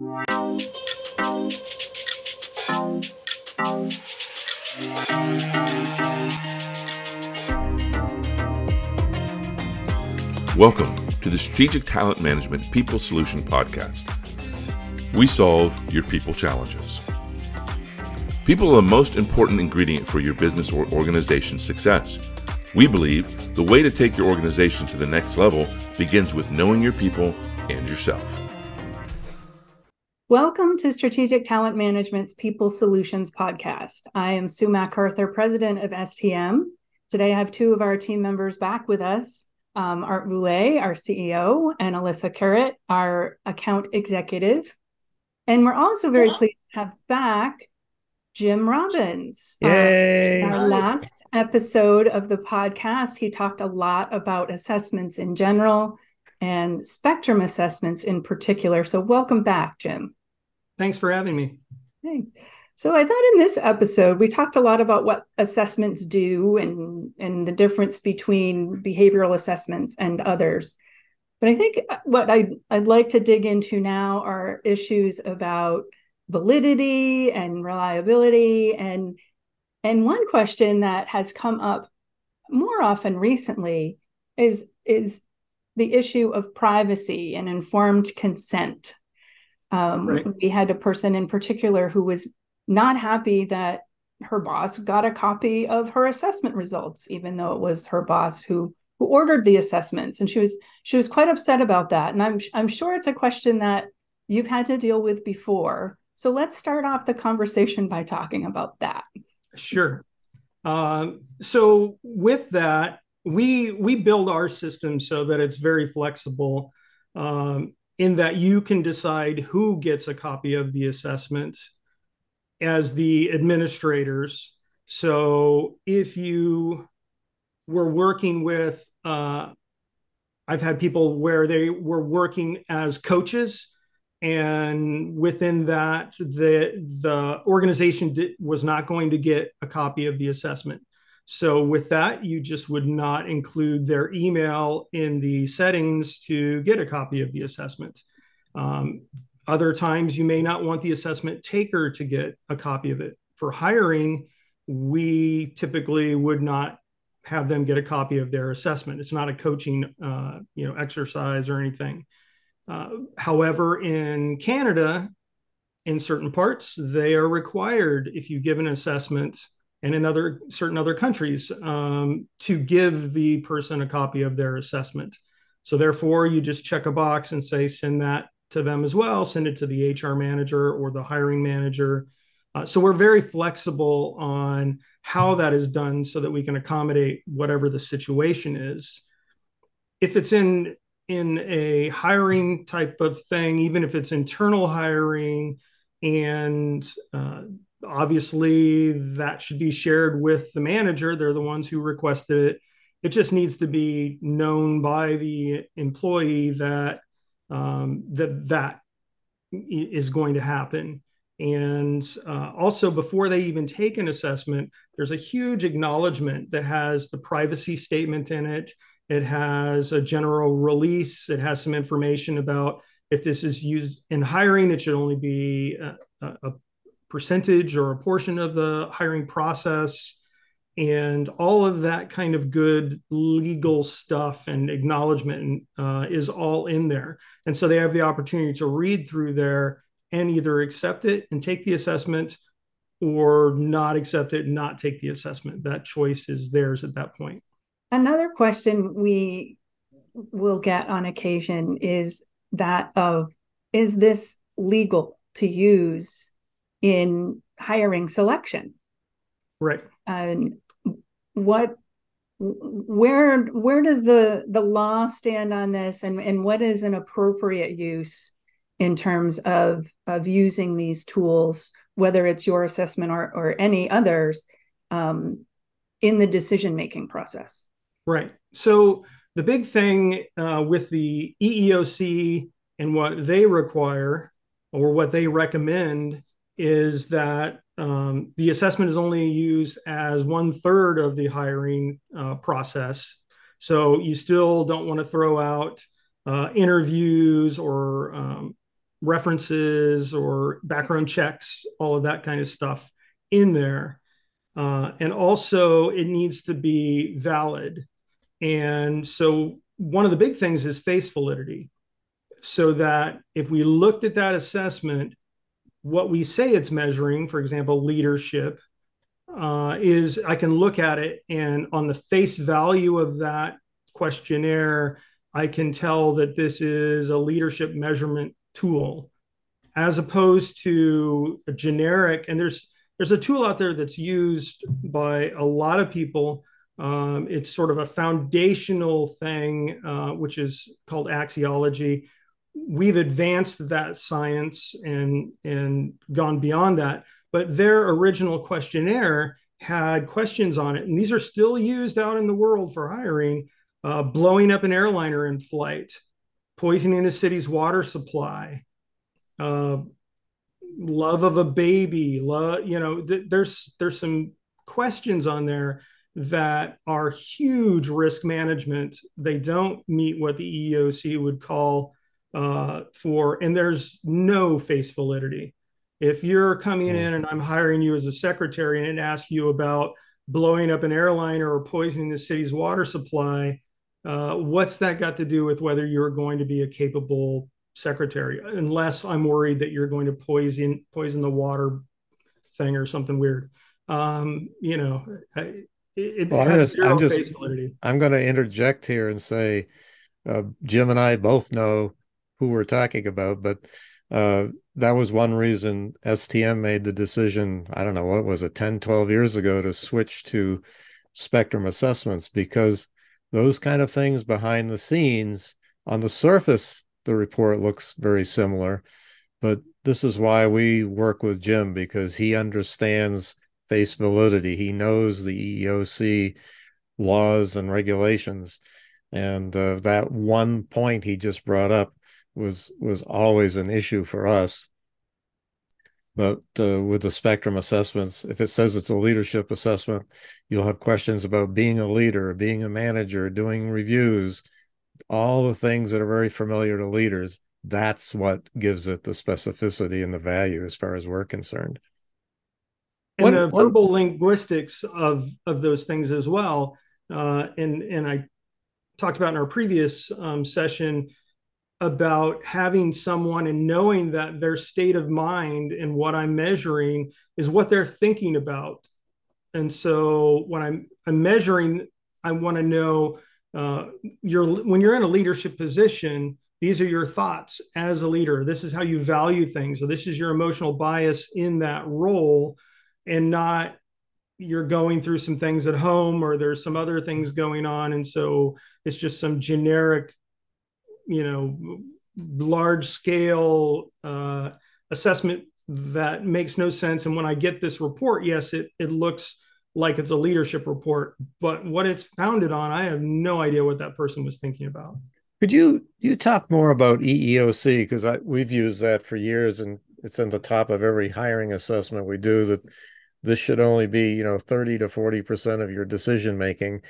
Welcome to the Strategic Talent Management People Solution Podcast. We solve your people challenges. People are the most important ingredient for your business or organization's success. We believe the way to take your organization to the next level begins with knowing your people and yourself. Welcome to Strategic Talent Management's People Solutions Podcast. I am Sue MacArthur, president of STM. Today I have two of our team members back with us um, Art Boulay, our CEO, and Alyssa Carrot, our account executive. And we're also very pleased to have back Jim Robins. Yay! Uh, our last episode of the podcast, he talked a lot about assessments in general and spectrum assessments in particular. So, welcome back, Jim. Thanks for having me. Hey. So I thought in this episode we talked a lot about what assessments do and and the difference between behavioral assessments and others. But I think what I I'd like to dig into now are issues about validity and reliability and and one question that has come up more often recently is is the issue of privacy and informed consent. Um, right. We had a person in particular who was not happy that her boss got a copy of her assessment results, even though it was her boss who who ordered the assessments, and she was she was quite upset about that. And I'm I'm sure it's a question that you've had to deal with before. So let's start off the conversation by talking about that. Sure. Um, so with that, we we build our system so that it's very flexible. Um, in that you can decide who gets a copy of the assessment as the administrators. So if you were working with, uh, I've had people where they were working as coaches, and within that, the the organization did, was not going to get a copy of the assessment. So with that, you just would not include their email in the settings to get a copy of the assessment. Um, other times, you may not want the assessment taker to get a copy of it. For hiring, we typically would not have them get a copy of their assessment. It's not a coaching, uh, you know, exercise or anything. Uh, however, in Canada, in certain parts, they are required if you give an assessment, and in other certain other countries, um, to give the person a copy of their assessment. So therefore, you just check a box and say send that to them as well, send it to the HR manager or the hiring manager. Uh, so we're very flexible on how that is done so that we can accommodate whatever the situation is. If it's in in a hiring type of thing, even if it's internal hiring, and uh, obviously that should be shared with the manager. They're the ones who requested it. It just needs to be known by the employee that um, that that is going to happen. And uh, also, before they even take an assessment, there's a huge acknowledgement that has the privacy statement in it. It has a general release. It has some information about if this is used in hiring, it should only be a, a percentage or a portion of the hiring process and all of that kind of good legal stuff and acknowledgement uh, is all in there. And so they have the opportunity to read through there and either accept it and take the assessment or not accept it and not take the assessment. That choice is theirs at that point. Another question we will get on occasion is that of is this legal to use in hiring selection. Right. And what where where does the the law stand on this? And and what is an appropriate use in terms of of using these tools whether it's your assessment or or any others um, in the decision making process? Right. So the big thing uh, with the eeoc and what they require or what they recommend is that um, the assessment is only used as one third of the hiring uh, process. So you still don't want to throw out uh, interviews or um, references or background checks, all of that kind of stuff in there. Uh, and also, it needs to be valid. And so, one of the big things is face validity. So that if we looked at that assessment, what we say it's measuring, for example, leadership, uh, is I can look at it and on the face value of that questionnaire, I can tell that this is a leadership measurement tool as opposed to a generic. And there's there's a tool out there that's used by a lot of people. Um, it's sort of a foundational thing uh, which is called axiology we've advanced that science and and gone beyond that but their original questionnaire had questions on it and these are still used out in the world for hiring uh, blowing up an airliner in flight poisoning a city's water supply, uh, love of a baby, love, you know, th- there's there's some questions on there that are huge risk management. They don't meet what the EEOC would call uh, for, and there's no face validity. If you're coming in and I'm hiring you as a secretary and it asks you about blowing up an airliner or poisoning the city's water supply, uh, what's that got to do with whether you're going to be a capable secretary? Unless I'm worried that you're going to poison poison the water thing or something weird. Um, you know, it, it well, has I'm just, I'm, just I'm going to interject here and say, uh, Jim and I both know who we're talking about, but uh, that was one reason STM made the decision. I don't know what was it, 10, 12 years ago to switch to spectrum assessments because those kind of things behind the scenes on the surface the report looks very similar but this is why we work with jim because he understands face validity he knows the eeoc laws and regulations and uh, that one point he just brought up was was always an issue for us but uh, with the spectrum assessments, if it says it's a leadership assessment, you'll have questions about being a leader, being a manager, doing reviews, all the things that are very familiar to leaders. That's what gives it the specificity and the value as far as we're concerned. And what, the verbal what, linguistics of of those things as well. Uh, and and I talked about in our previous um, session about having someone and knowing that their state of mind and what I'm measuring is what they're thinking about. And so when I'm, I'm measuring, I want to know uh, you're when you're in a leadership position, these are your thoughts as a leader. This is how you value things. So this is your emotional bias in that role, and not you're going through some things at home or there's some other things going on. And so it's just some generic you know large scale uh, assessment that makes no sense. And when i get this report yes it it looks like it's a leadership report but what it's founded on i have no idea what that person was thinking about. Could you you talk more about eeoc because we've used that for years and it's in the top of every hiring assessment we do that this should only be you know 30 to 40 percent of your decision making.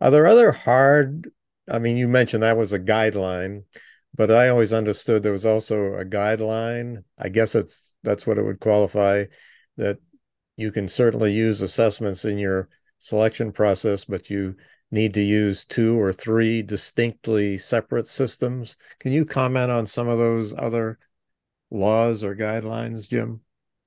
Are there other hard I mean, you mentioned that was a guideline, but I always understood there was also a guideline. I guess it's that's what it would qualify that you can certainly use assessments in your selection process, but you need to use two or three distinctly separate systems. Can you comment on some of those other laws or guidelines, Jim?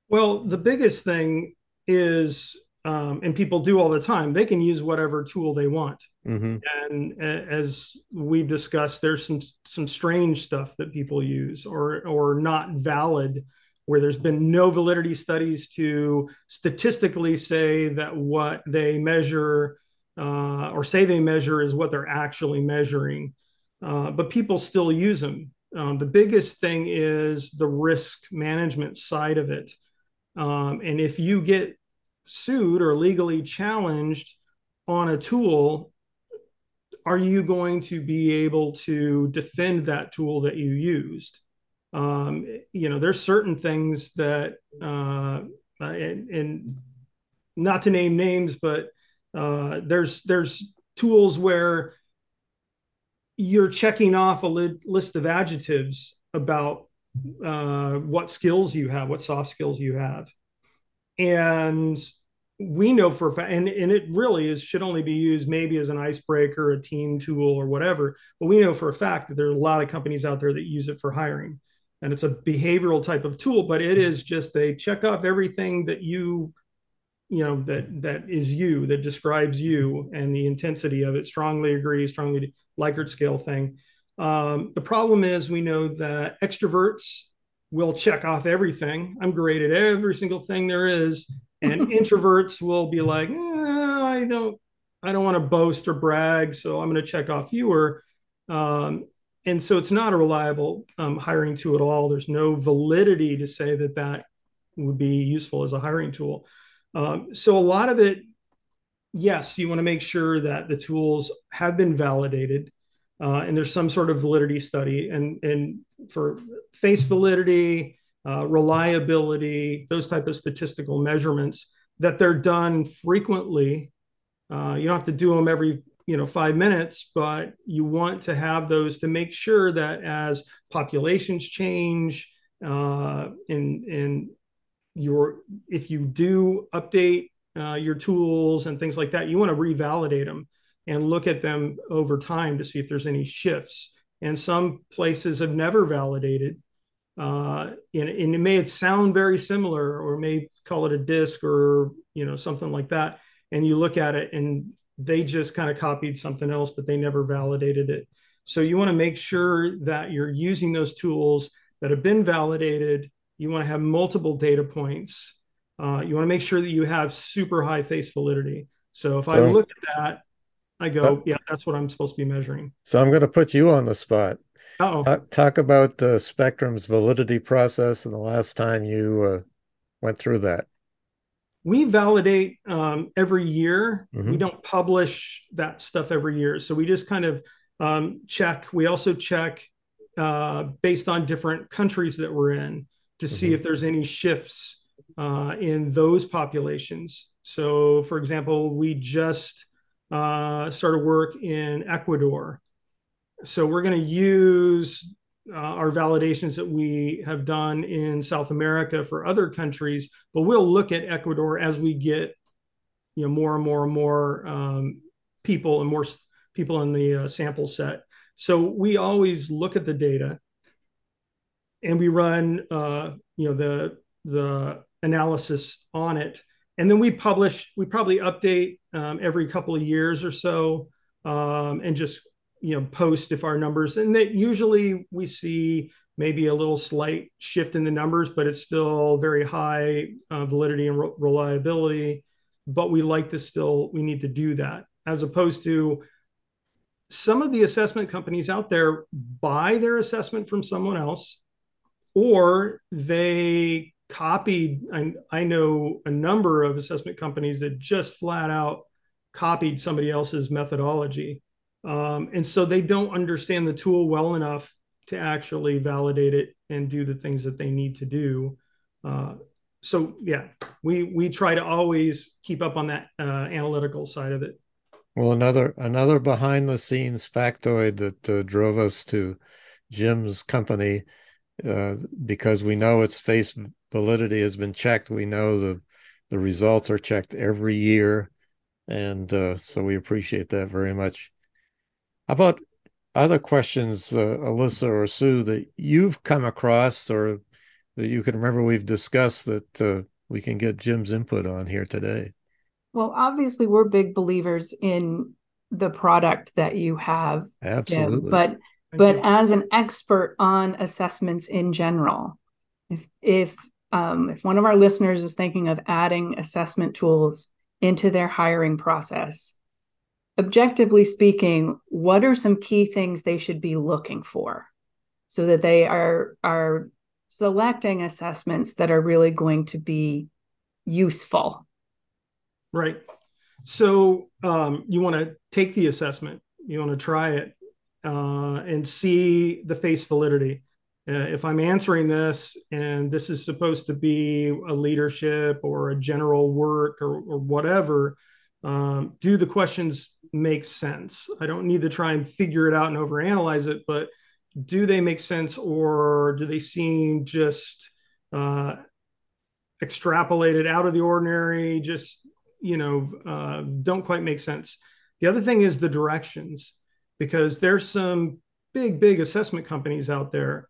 Well, the biggest thing is um, and people do all the time they can use whatever tool they want. Mm-hmm. and as we've discussed there's some some strange stuff that people use or or not valid where there's been no validity studies to statistically say that what they measure uh, or say they measure is what they're actually measuring. Uh, but people still use them. Um, the biggest thing is the risk management side of it. Um, and if you get sued or legally challenged on a tool, are you going to be able to defend that tool that you used? Um, you know, there's certain things that, uh, and, and, not to name names, but uh, there's there's tools where you're checking off a list of adjectives about uh, what skills you have, what soft skills you have. And we know for a fact, and, and it really is should only be used maybe as an icebreaker, a team tool, or whatever. But we know for a fact that there are a lot of companies out there that use it for hiring. And it's a behavioral type of tool, but it is just they check off everything that you, you know, that that is you, that describes you and the intensity of it. Strongly agree, strongly Likert scale thing. Um, the problem is we know that extroverts will check off everything. I'm great at every single thing there is, and introverts will be like, eh, I don't, I don't want to boast or brag, so I'm going to check off fewer. Um, and so it's not a reliable um, hiring tool at all. There's no validity to say that that would be useful as a hiring tool. Um, so a lot of it, yes, you want to make sure that the tools have been validated uh, and there's some sort of validity study. And, and for face validity, uh, reliability, those type of statistical measurements, that they're done frequently. Uh, you don't have to do them every you know five minutes, but you want to have those to make sure that as populations change, uh, in in your if you do update uh, your tools and things like that, you want to revalidate them and look at them over time to see if there's any shifts. And some places have never validated. Uh, and, and, it may sound very similar, or may call it a DISC or you know something like that. And you look at it, and they just kind of copied something else, but they never validated it. So you want to make sure that you're using those tools that have been validated. You want to have multiple data points. Uh, you want to make sure that you have super high face validity. So if so, I look at that I go, uh, yeah, that's what I'm supposed to be measuring. So I'm going to put you on the spot. Oh, talk, talk, about uh, Spectrum's validity process and the last time you uh, went through that. We validate um, every year. Mm-hmm. We don't publish that stuff every year, so we just kind of um, check. We also check uh, based on different countries that we're in to mm-hmm. see if there's any shifts uh, in those populations. So, for example, we just uh, started work in Ecuador. So we're going to use uh, our validations that we have done in South America for other countries, but we'll look at Ecuador as we get you know more and more and more um, people and more people in the uh, sample set. So we always look at the data and we run uh, you know the the analysis on it and then we publish we probably update um, every couple of years or so um, and just you know post if our numbers and that usually we see maybe a little slight shift in the numbers but it's still very high uh, validity and re- reliability. But we like to still we need to do that as opposed to some of the assessment companies out there buy their assessment from someone else or they copied I, I know a number of assessment companies that just flat out copied somebody else's methodology. Um, and so they don't understand the tool well enough to actually validate it and do the things that they need to do. Uh, so yeah we we try to always keep up on that uh, analytical side of it. Well another another behind the scenes factoid that uh, drove us to jim's company uh, because we know its face validity has been checked. We know the the results are checked every year, and uh, so we appreciate that very much. How about other questions, uh, Alyssa or Sue, that you've come across or that you can remember we've discussed that uh, we can get Jim's input on here today? Well, obviously, we're big believers in the product that you have, absolutely. Jim, but Thank but you. as an expert on assessments in general, if if um, if one of our listeners is thinking of adding assessment tools into their hiring process, objectively speaking, what are some key things they should be looking for so that they are are selecting assessments that are really going to be useful? Right. So um, you want to take the assessment, you want to try it, uh, and see the face validity uh, if I'm answering this and this is supposed to be a leadership or a general work or, or whatever, um, do the questions make sense? I don't need to try and figure it out and overanalyze it, but do they make sense or do they seem just uh, extrapolated out of the ordinary just you know uh, don't quite make sense the other thing is the directions because there's some big big assessment companies out there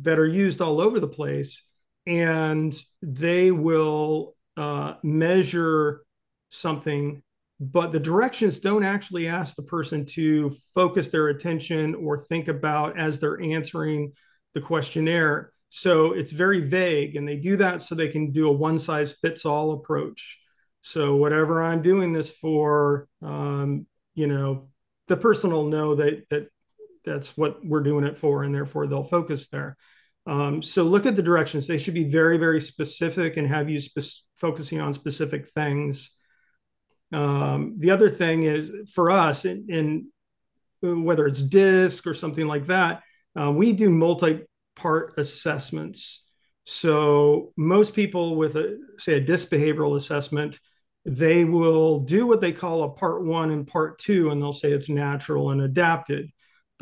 that are used all over the place and they will uh, measure something but the directions don't actually ask the person to focus their attention or think about as they're answering the questionnaire. So it's very vague, and they do that so they can do a one size fits all approach. So whatever I'm doing this for, um, you know, the person will know that that that's what we're doing it for, and therefore they'll focus there. Um, so look at the directions; they should be very, very specific and have you spe- focusing on specific things. Um, the other thing is for us, in, in whether it's DISC or something like that, uh, we do multi-part assessments. So most people with a say a DISC behavioral assessment, they will do what they call a part one and part two, and they'll say it's natural and adapted,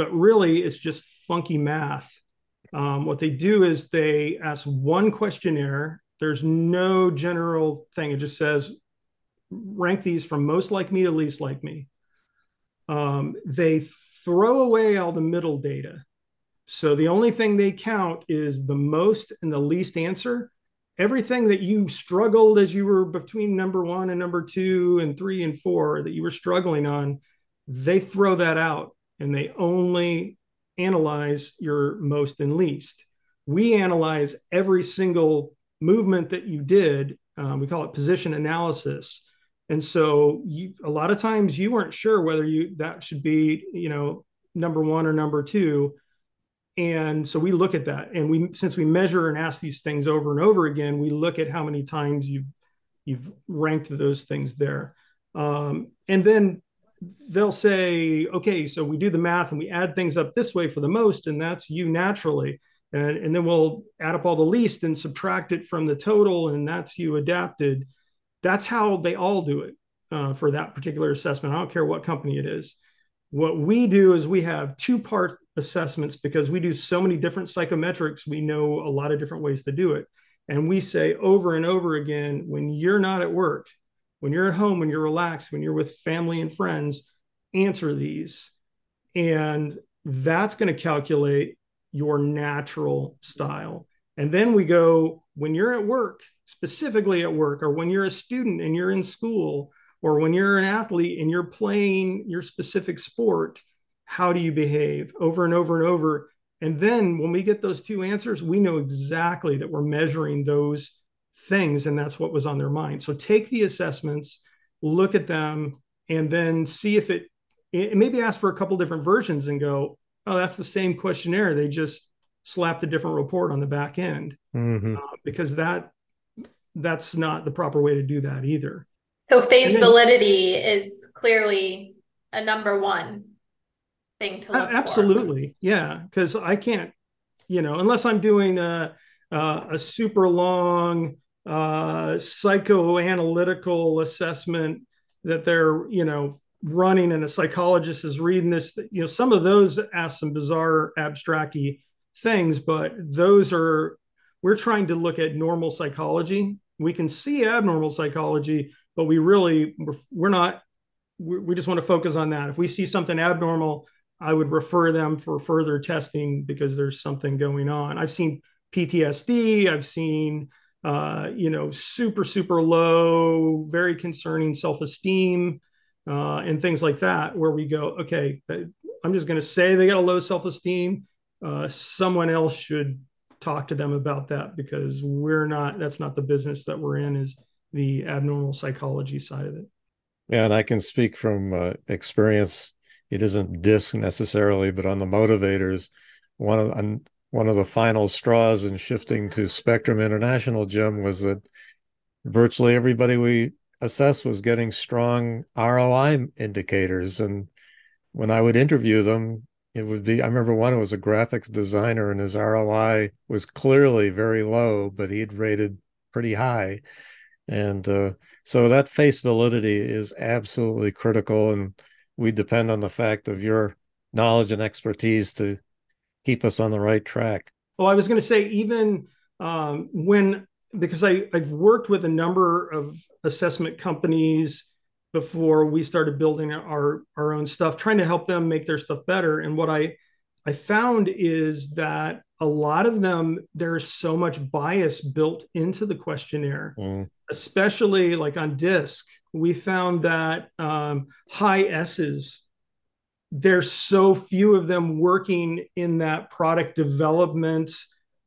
but really it's just funky math. Um, what they do is they ask one questionnaire. There's no general thing. It just says rank these from most like me to least like me. Um, they throw away all the middle data. So the only thing they count is the most and the least answer. Everything that you struggled as you were between number one and number two and three and four that you were struggling on, they throw that out and they only analyze your most and least. We analyze every single movement that you did. Um, we call it position analysis and so you a lot of times you weren't sure whether you that should be you know number one or number two and so we look at that and we since we measure and ask these things over and over again we look at how many times you've you've ranked those things there um, and then they'll say okay so we do the math and we add things up this way for the most and that's you naturally and, and then we'll add up all the least and subtract it from the total and that's you adapted that's how they all do it uh, for that particular assessment. I don't care what company it is. What we do is we have two part assessments because we do so many different psychometrics. We know a lot of different ways to do it. And we say over and over again when you're not at work, when you're at home, when you're relaxed, when you're with family and friends, answer these. And that's going to calculate your natural style. And then we go when you're at work, specifically at work, or when you're a student and you're in school, or when you're an athlete and you're playing your specific sport, how do you behave over and over and over? And then when we get those two answers, we know exactly that we're measuring those things, and that's what was on their mind. So take the assessments, look at them, and then see if it, maybe ask for a couple different versions and go, oh, that's the same questionnaire. They just slapped a different report on the back end mm-hmm. uh, because that that's not the proper way to do that either. So face then, validity is clearly a number one thing to look at absolutely. For. Yeah, because I can't, you know, unless I'm doing a a, a super long uh, psychoanalytical assessment that they're, you know, running and a psychologist is reading this. You know, some of those ask some bizarre abstracty things, but those are we're trying to look at normal psychology. We can see abnormal psychology, but we really we're not we just want to focus on that. If we see something abnormal, I would refer them for further testing because there's something going on. I've seen PTSD, I've seen uh, you know super super low, very concerning self-esteem uh, and things like that, where we go, okay, I'm just going to say they got a low self-esteem. Uh, someone else should talk to them about that because we're not that's not the business that we're in is the abnormal psychology side of it. Yeah and i can speak from uh, experience. It isn't disc necessarily but on the motivators one of one of the final straws in shifting to spectrum international jim was that virtually everybody we assessed was getting strong roi indicators. And when i would interview them it would be i remember one was a graphics designer and his roi was clearly very low but he'd rated pretty high. And uh, so that face validity is absolutely critical. And we depend on the fact of your knowledge and expertise to keep us on the right track. Well, I was going to say, even um, when, because I, I've worked with a number of assessment companies before we started building our, our own stuff, trying to help them make their stuff better. And what I, I found is that a lot of them, there's so much bias built into the questionnaire, mm. especially like on DISC. We found that um, high S's, there's so few of them working in that product development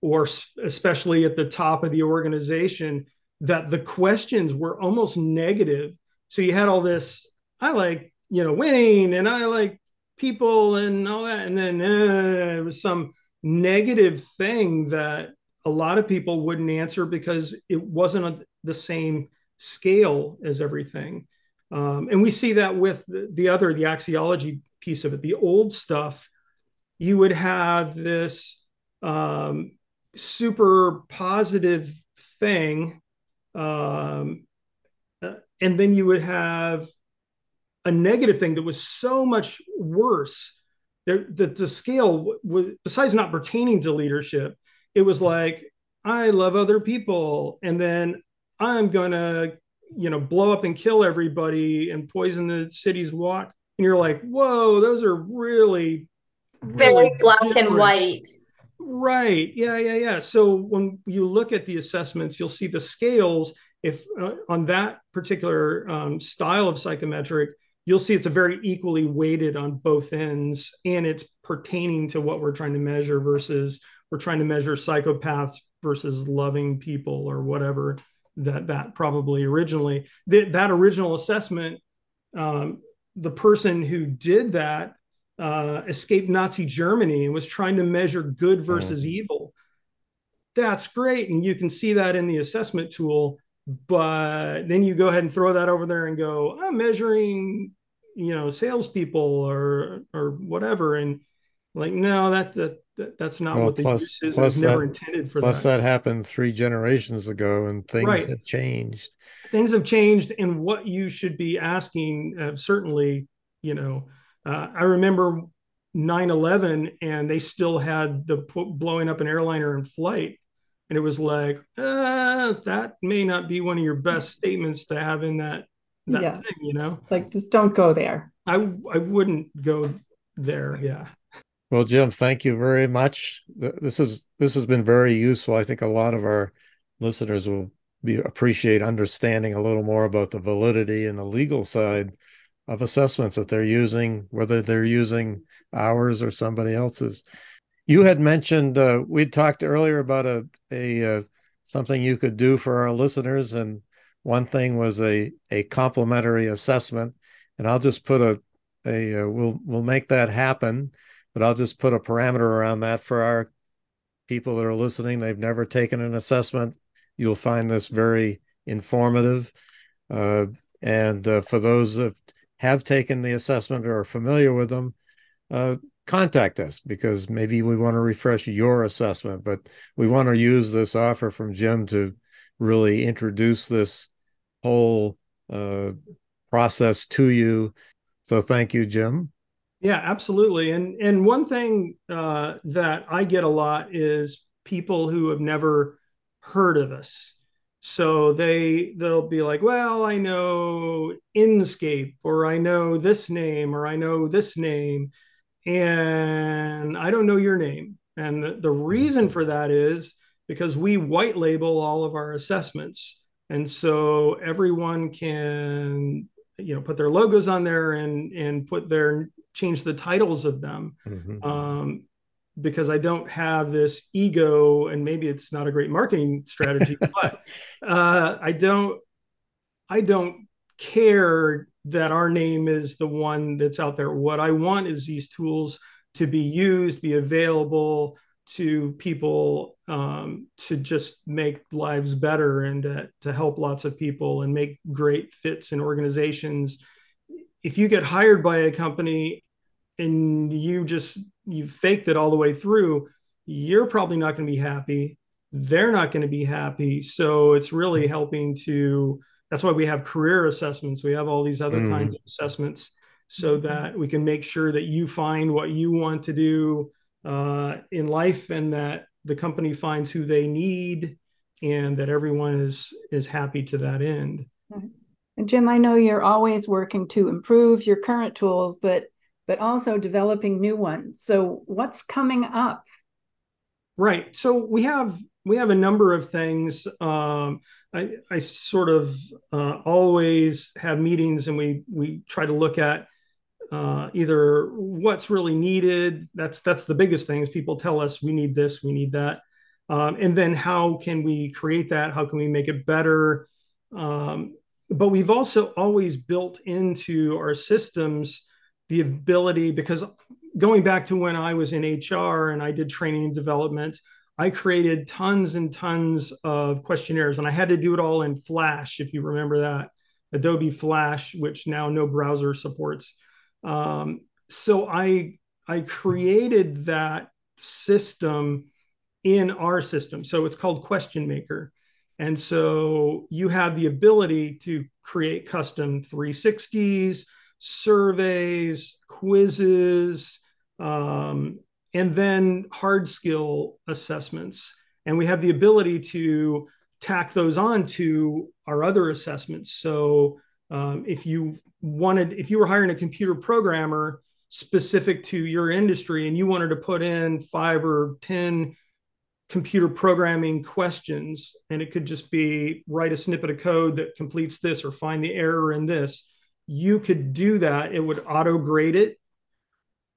or especially at the top of the organization that the questions were almost negative. So you had all this, I like, you know, winning and I like people and all that. And then uh, it was some negative thing that a lot of people wouldn't answer because it wasn't a, the same scale as everything. Um, and we see that with the, the other, the axiology piece of it, the old stuff, you would have this um, super positive thing. Um, uh, and then you would have a negative thing that was so much worse that the scale was besides not pertaining to leadership it was like i love other people and then i'm gonna you know blow up and kill everybody and poison the city's water and you're like whoa those are really, really very black different. and white. Right. Yeah yeah yeah. So when you look at the assessments you'll see the scales. If uh, on that particular um, style of psychometric you'll see it's a very equally weighted on both ends and it's pertaining to what we're trying to measure versus we're trying to measure psychopaths versus loving people or whatever that that probably originally that, that original assessment um, the person who did that uh, escaped nazi germany and was trying to measure good versus mm. evil that's great and you can see that in the assessment tool but then you go ahead and throw that over there and go, I'm measuring, you know, salespeople or or whatever, and like, no, that that, that that's not well, what the plus, use is. Plus never that, intended for plus that. that happened three generations ago, and things right. have changed. Things have changed, and what you should be asking uh, certainly, you know, uh, I remember 9-11 and they still had the blowing up an airliner in flight and it was like uh, that may not be one of your best statements to have in that that yeah. thing you know like just don't go there i i wouldn't go there yeah well jim thank you very much. This is this has been very useful. I think a lot of our listeners will be appreciate understanding a little more about the validity and the legal side of assessments that they're using whether they're using ours or somebody else's. You had mentioned uh, we talked earlier about a a uh, something you could do for our listeners, and one thing was a a complimentary assessment. And I'll just put a a uh, we'll we'll make that happen, but I'll just put a parameter around that for our people that are listening. They've never taken an assessment. You'll find this very informative. Uh, and uh, for those that have taken the assessment or are familiar with them, uh, contact us because maybe we want to refresh your assessment, but we want to use this offer from Jim to really introduce this whole uh, process to you. So thank you, Jim. Yeah, absolutely. And and one thing uh, that I get a lot is people who have never heard of us. So they they'll be like, well, I know Inscape, or I know this name, or I know this name and I don't know your name. And the, the reason for that is because we white label all of our assessments. And so everyone can, you know, put their logos on there and and put their change the titles of them. Mm-hmm. Um, because I don't have this ego, and maybe it's not a great marketing strategy, but uh, I don't, I don't care that our name is the one that's out there. What I want is these tools to be used, be available to people um, to just make lives better and to, to help lots of people and make great fits in organizations. If you get hired by a company and you just you faked it all the way through, you're probably not going to be happy. They're not going to be happy. So it's really helping to that's why we have career assessments. We have all these other mm. kinds of assessments so mm-hmm. that we can make sure that you find what you want to do uh, in life and that the company finds who they need and that everyone is is happy to that end. And Jim, I know you're always working to improve your current tools, but but also developing new ones. So what's coming up? Right. So we have we have a number of things. Um, I, I sort of uh, always have meetings and we we try to look at uh, either what's really needed. That's that's the biggest things. People tell us we need this, we need that, um, and then how can we create that? How can we make it better? Um, but we've also always built into our systems the ability because going back to when I was in HR and I did training and development, I created tons and tons of questionnaires and I had to do it all in Flash, if you remember that Adobe Flash, which now no browser supports. Um, so I I created that system in our system. So it's called Question Maker. And so you have the ability to create custom 360s, surveys, quizzes, um, and then hard skill assessments. And we have the ability to tack those on to our other assessments. So um, if you wanted, if you were hiring a computer programmer specific to your industry and you wanted to put in five or 10 computer programming questions, and it could just be write a snippet of code that completes this or find the error in this, you could do that. It would auto grade it.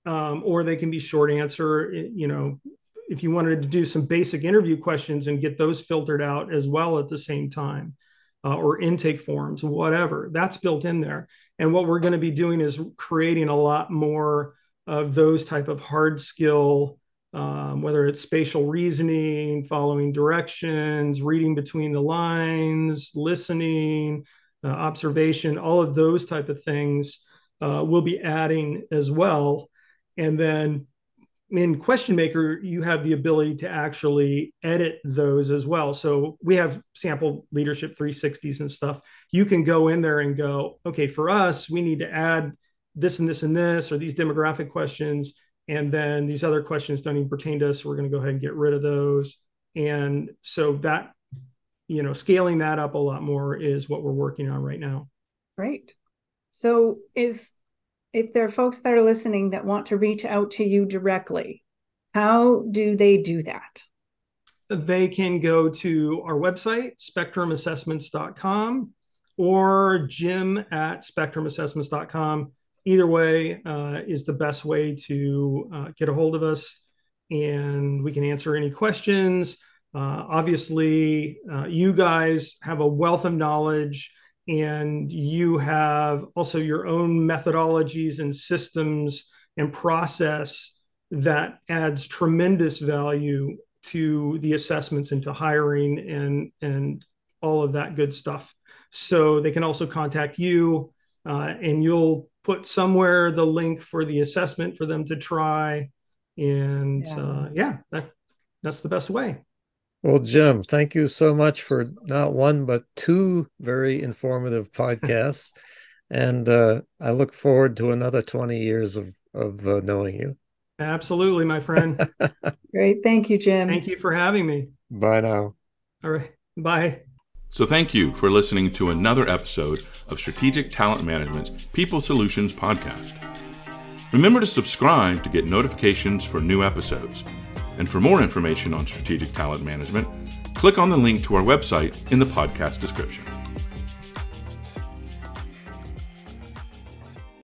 Um, or they can be short answer. You know, if you wanted to do some basic interview questions and get those filtered out as well at the same time, uh, or intake forms, whatever, that's built in there. And what we're going to be doing is creating a lot more of those type of hard skill, um, whether it's spatial reasoning, following directions, reading between the lines, listening, uh, observation, all of those type of things uh, we'll be adding as well. And then in question maker you have the ability to actually edit those as well. So we have sample leadership 360s and stuff. You can go in there and go okay for us we need to add this and this and this or these demographic questions and then these other questions don't even pertain to us so we're going to go ahead and get rid of those and so that you know scaling that up a lot more is what we're working on right now great so if if there are folks that are listening that want to reach out to you directly, how do they do that? They can go to our website, spectrumassessments.com, or jim at spectrumassessments.com. Either way uh, is the best way to uh, get a hold of us, and we can answer any questions. Uh, obviously, uh, you guys have a wealth of knowledge and you have also your own methodologies and systems and process that adds tremendous value to the assessments into hiring and and all of that good stuff so they can also contact you uh, and you'll put somewhere the link for the assessment for them to try and yeah, uh, yeah that, that's the best way well, Jim, thank you so much for not one, but two very informative podcasts. and uh, I look forward to another 20 years of, of uh, knowing you. Absolutely, my friend. Great. Thank you, Jim. Thank you for having me. Bye now. All right. Bye. So, thank you for listening to another episode of Strategic Talent Management's People Solutions Podcast. Remember to subscribe to get notifications for new episodes. And for more information on strategic talent management, click on the link to our website in the podcast description.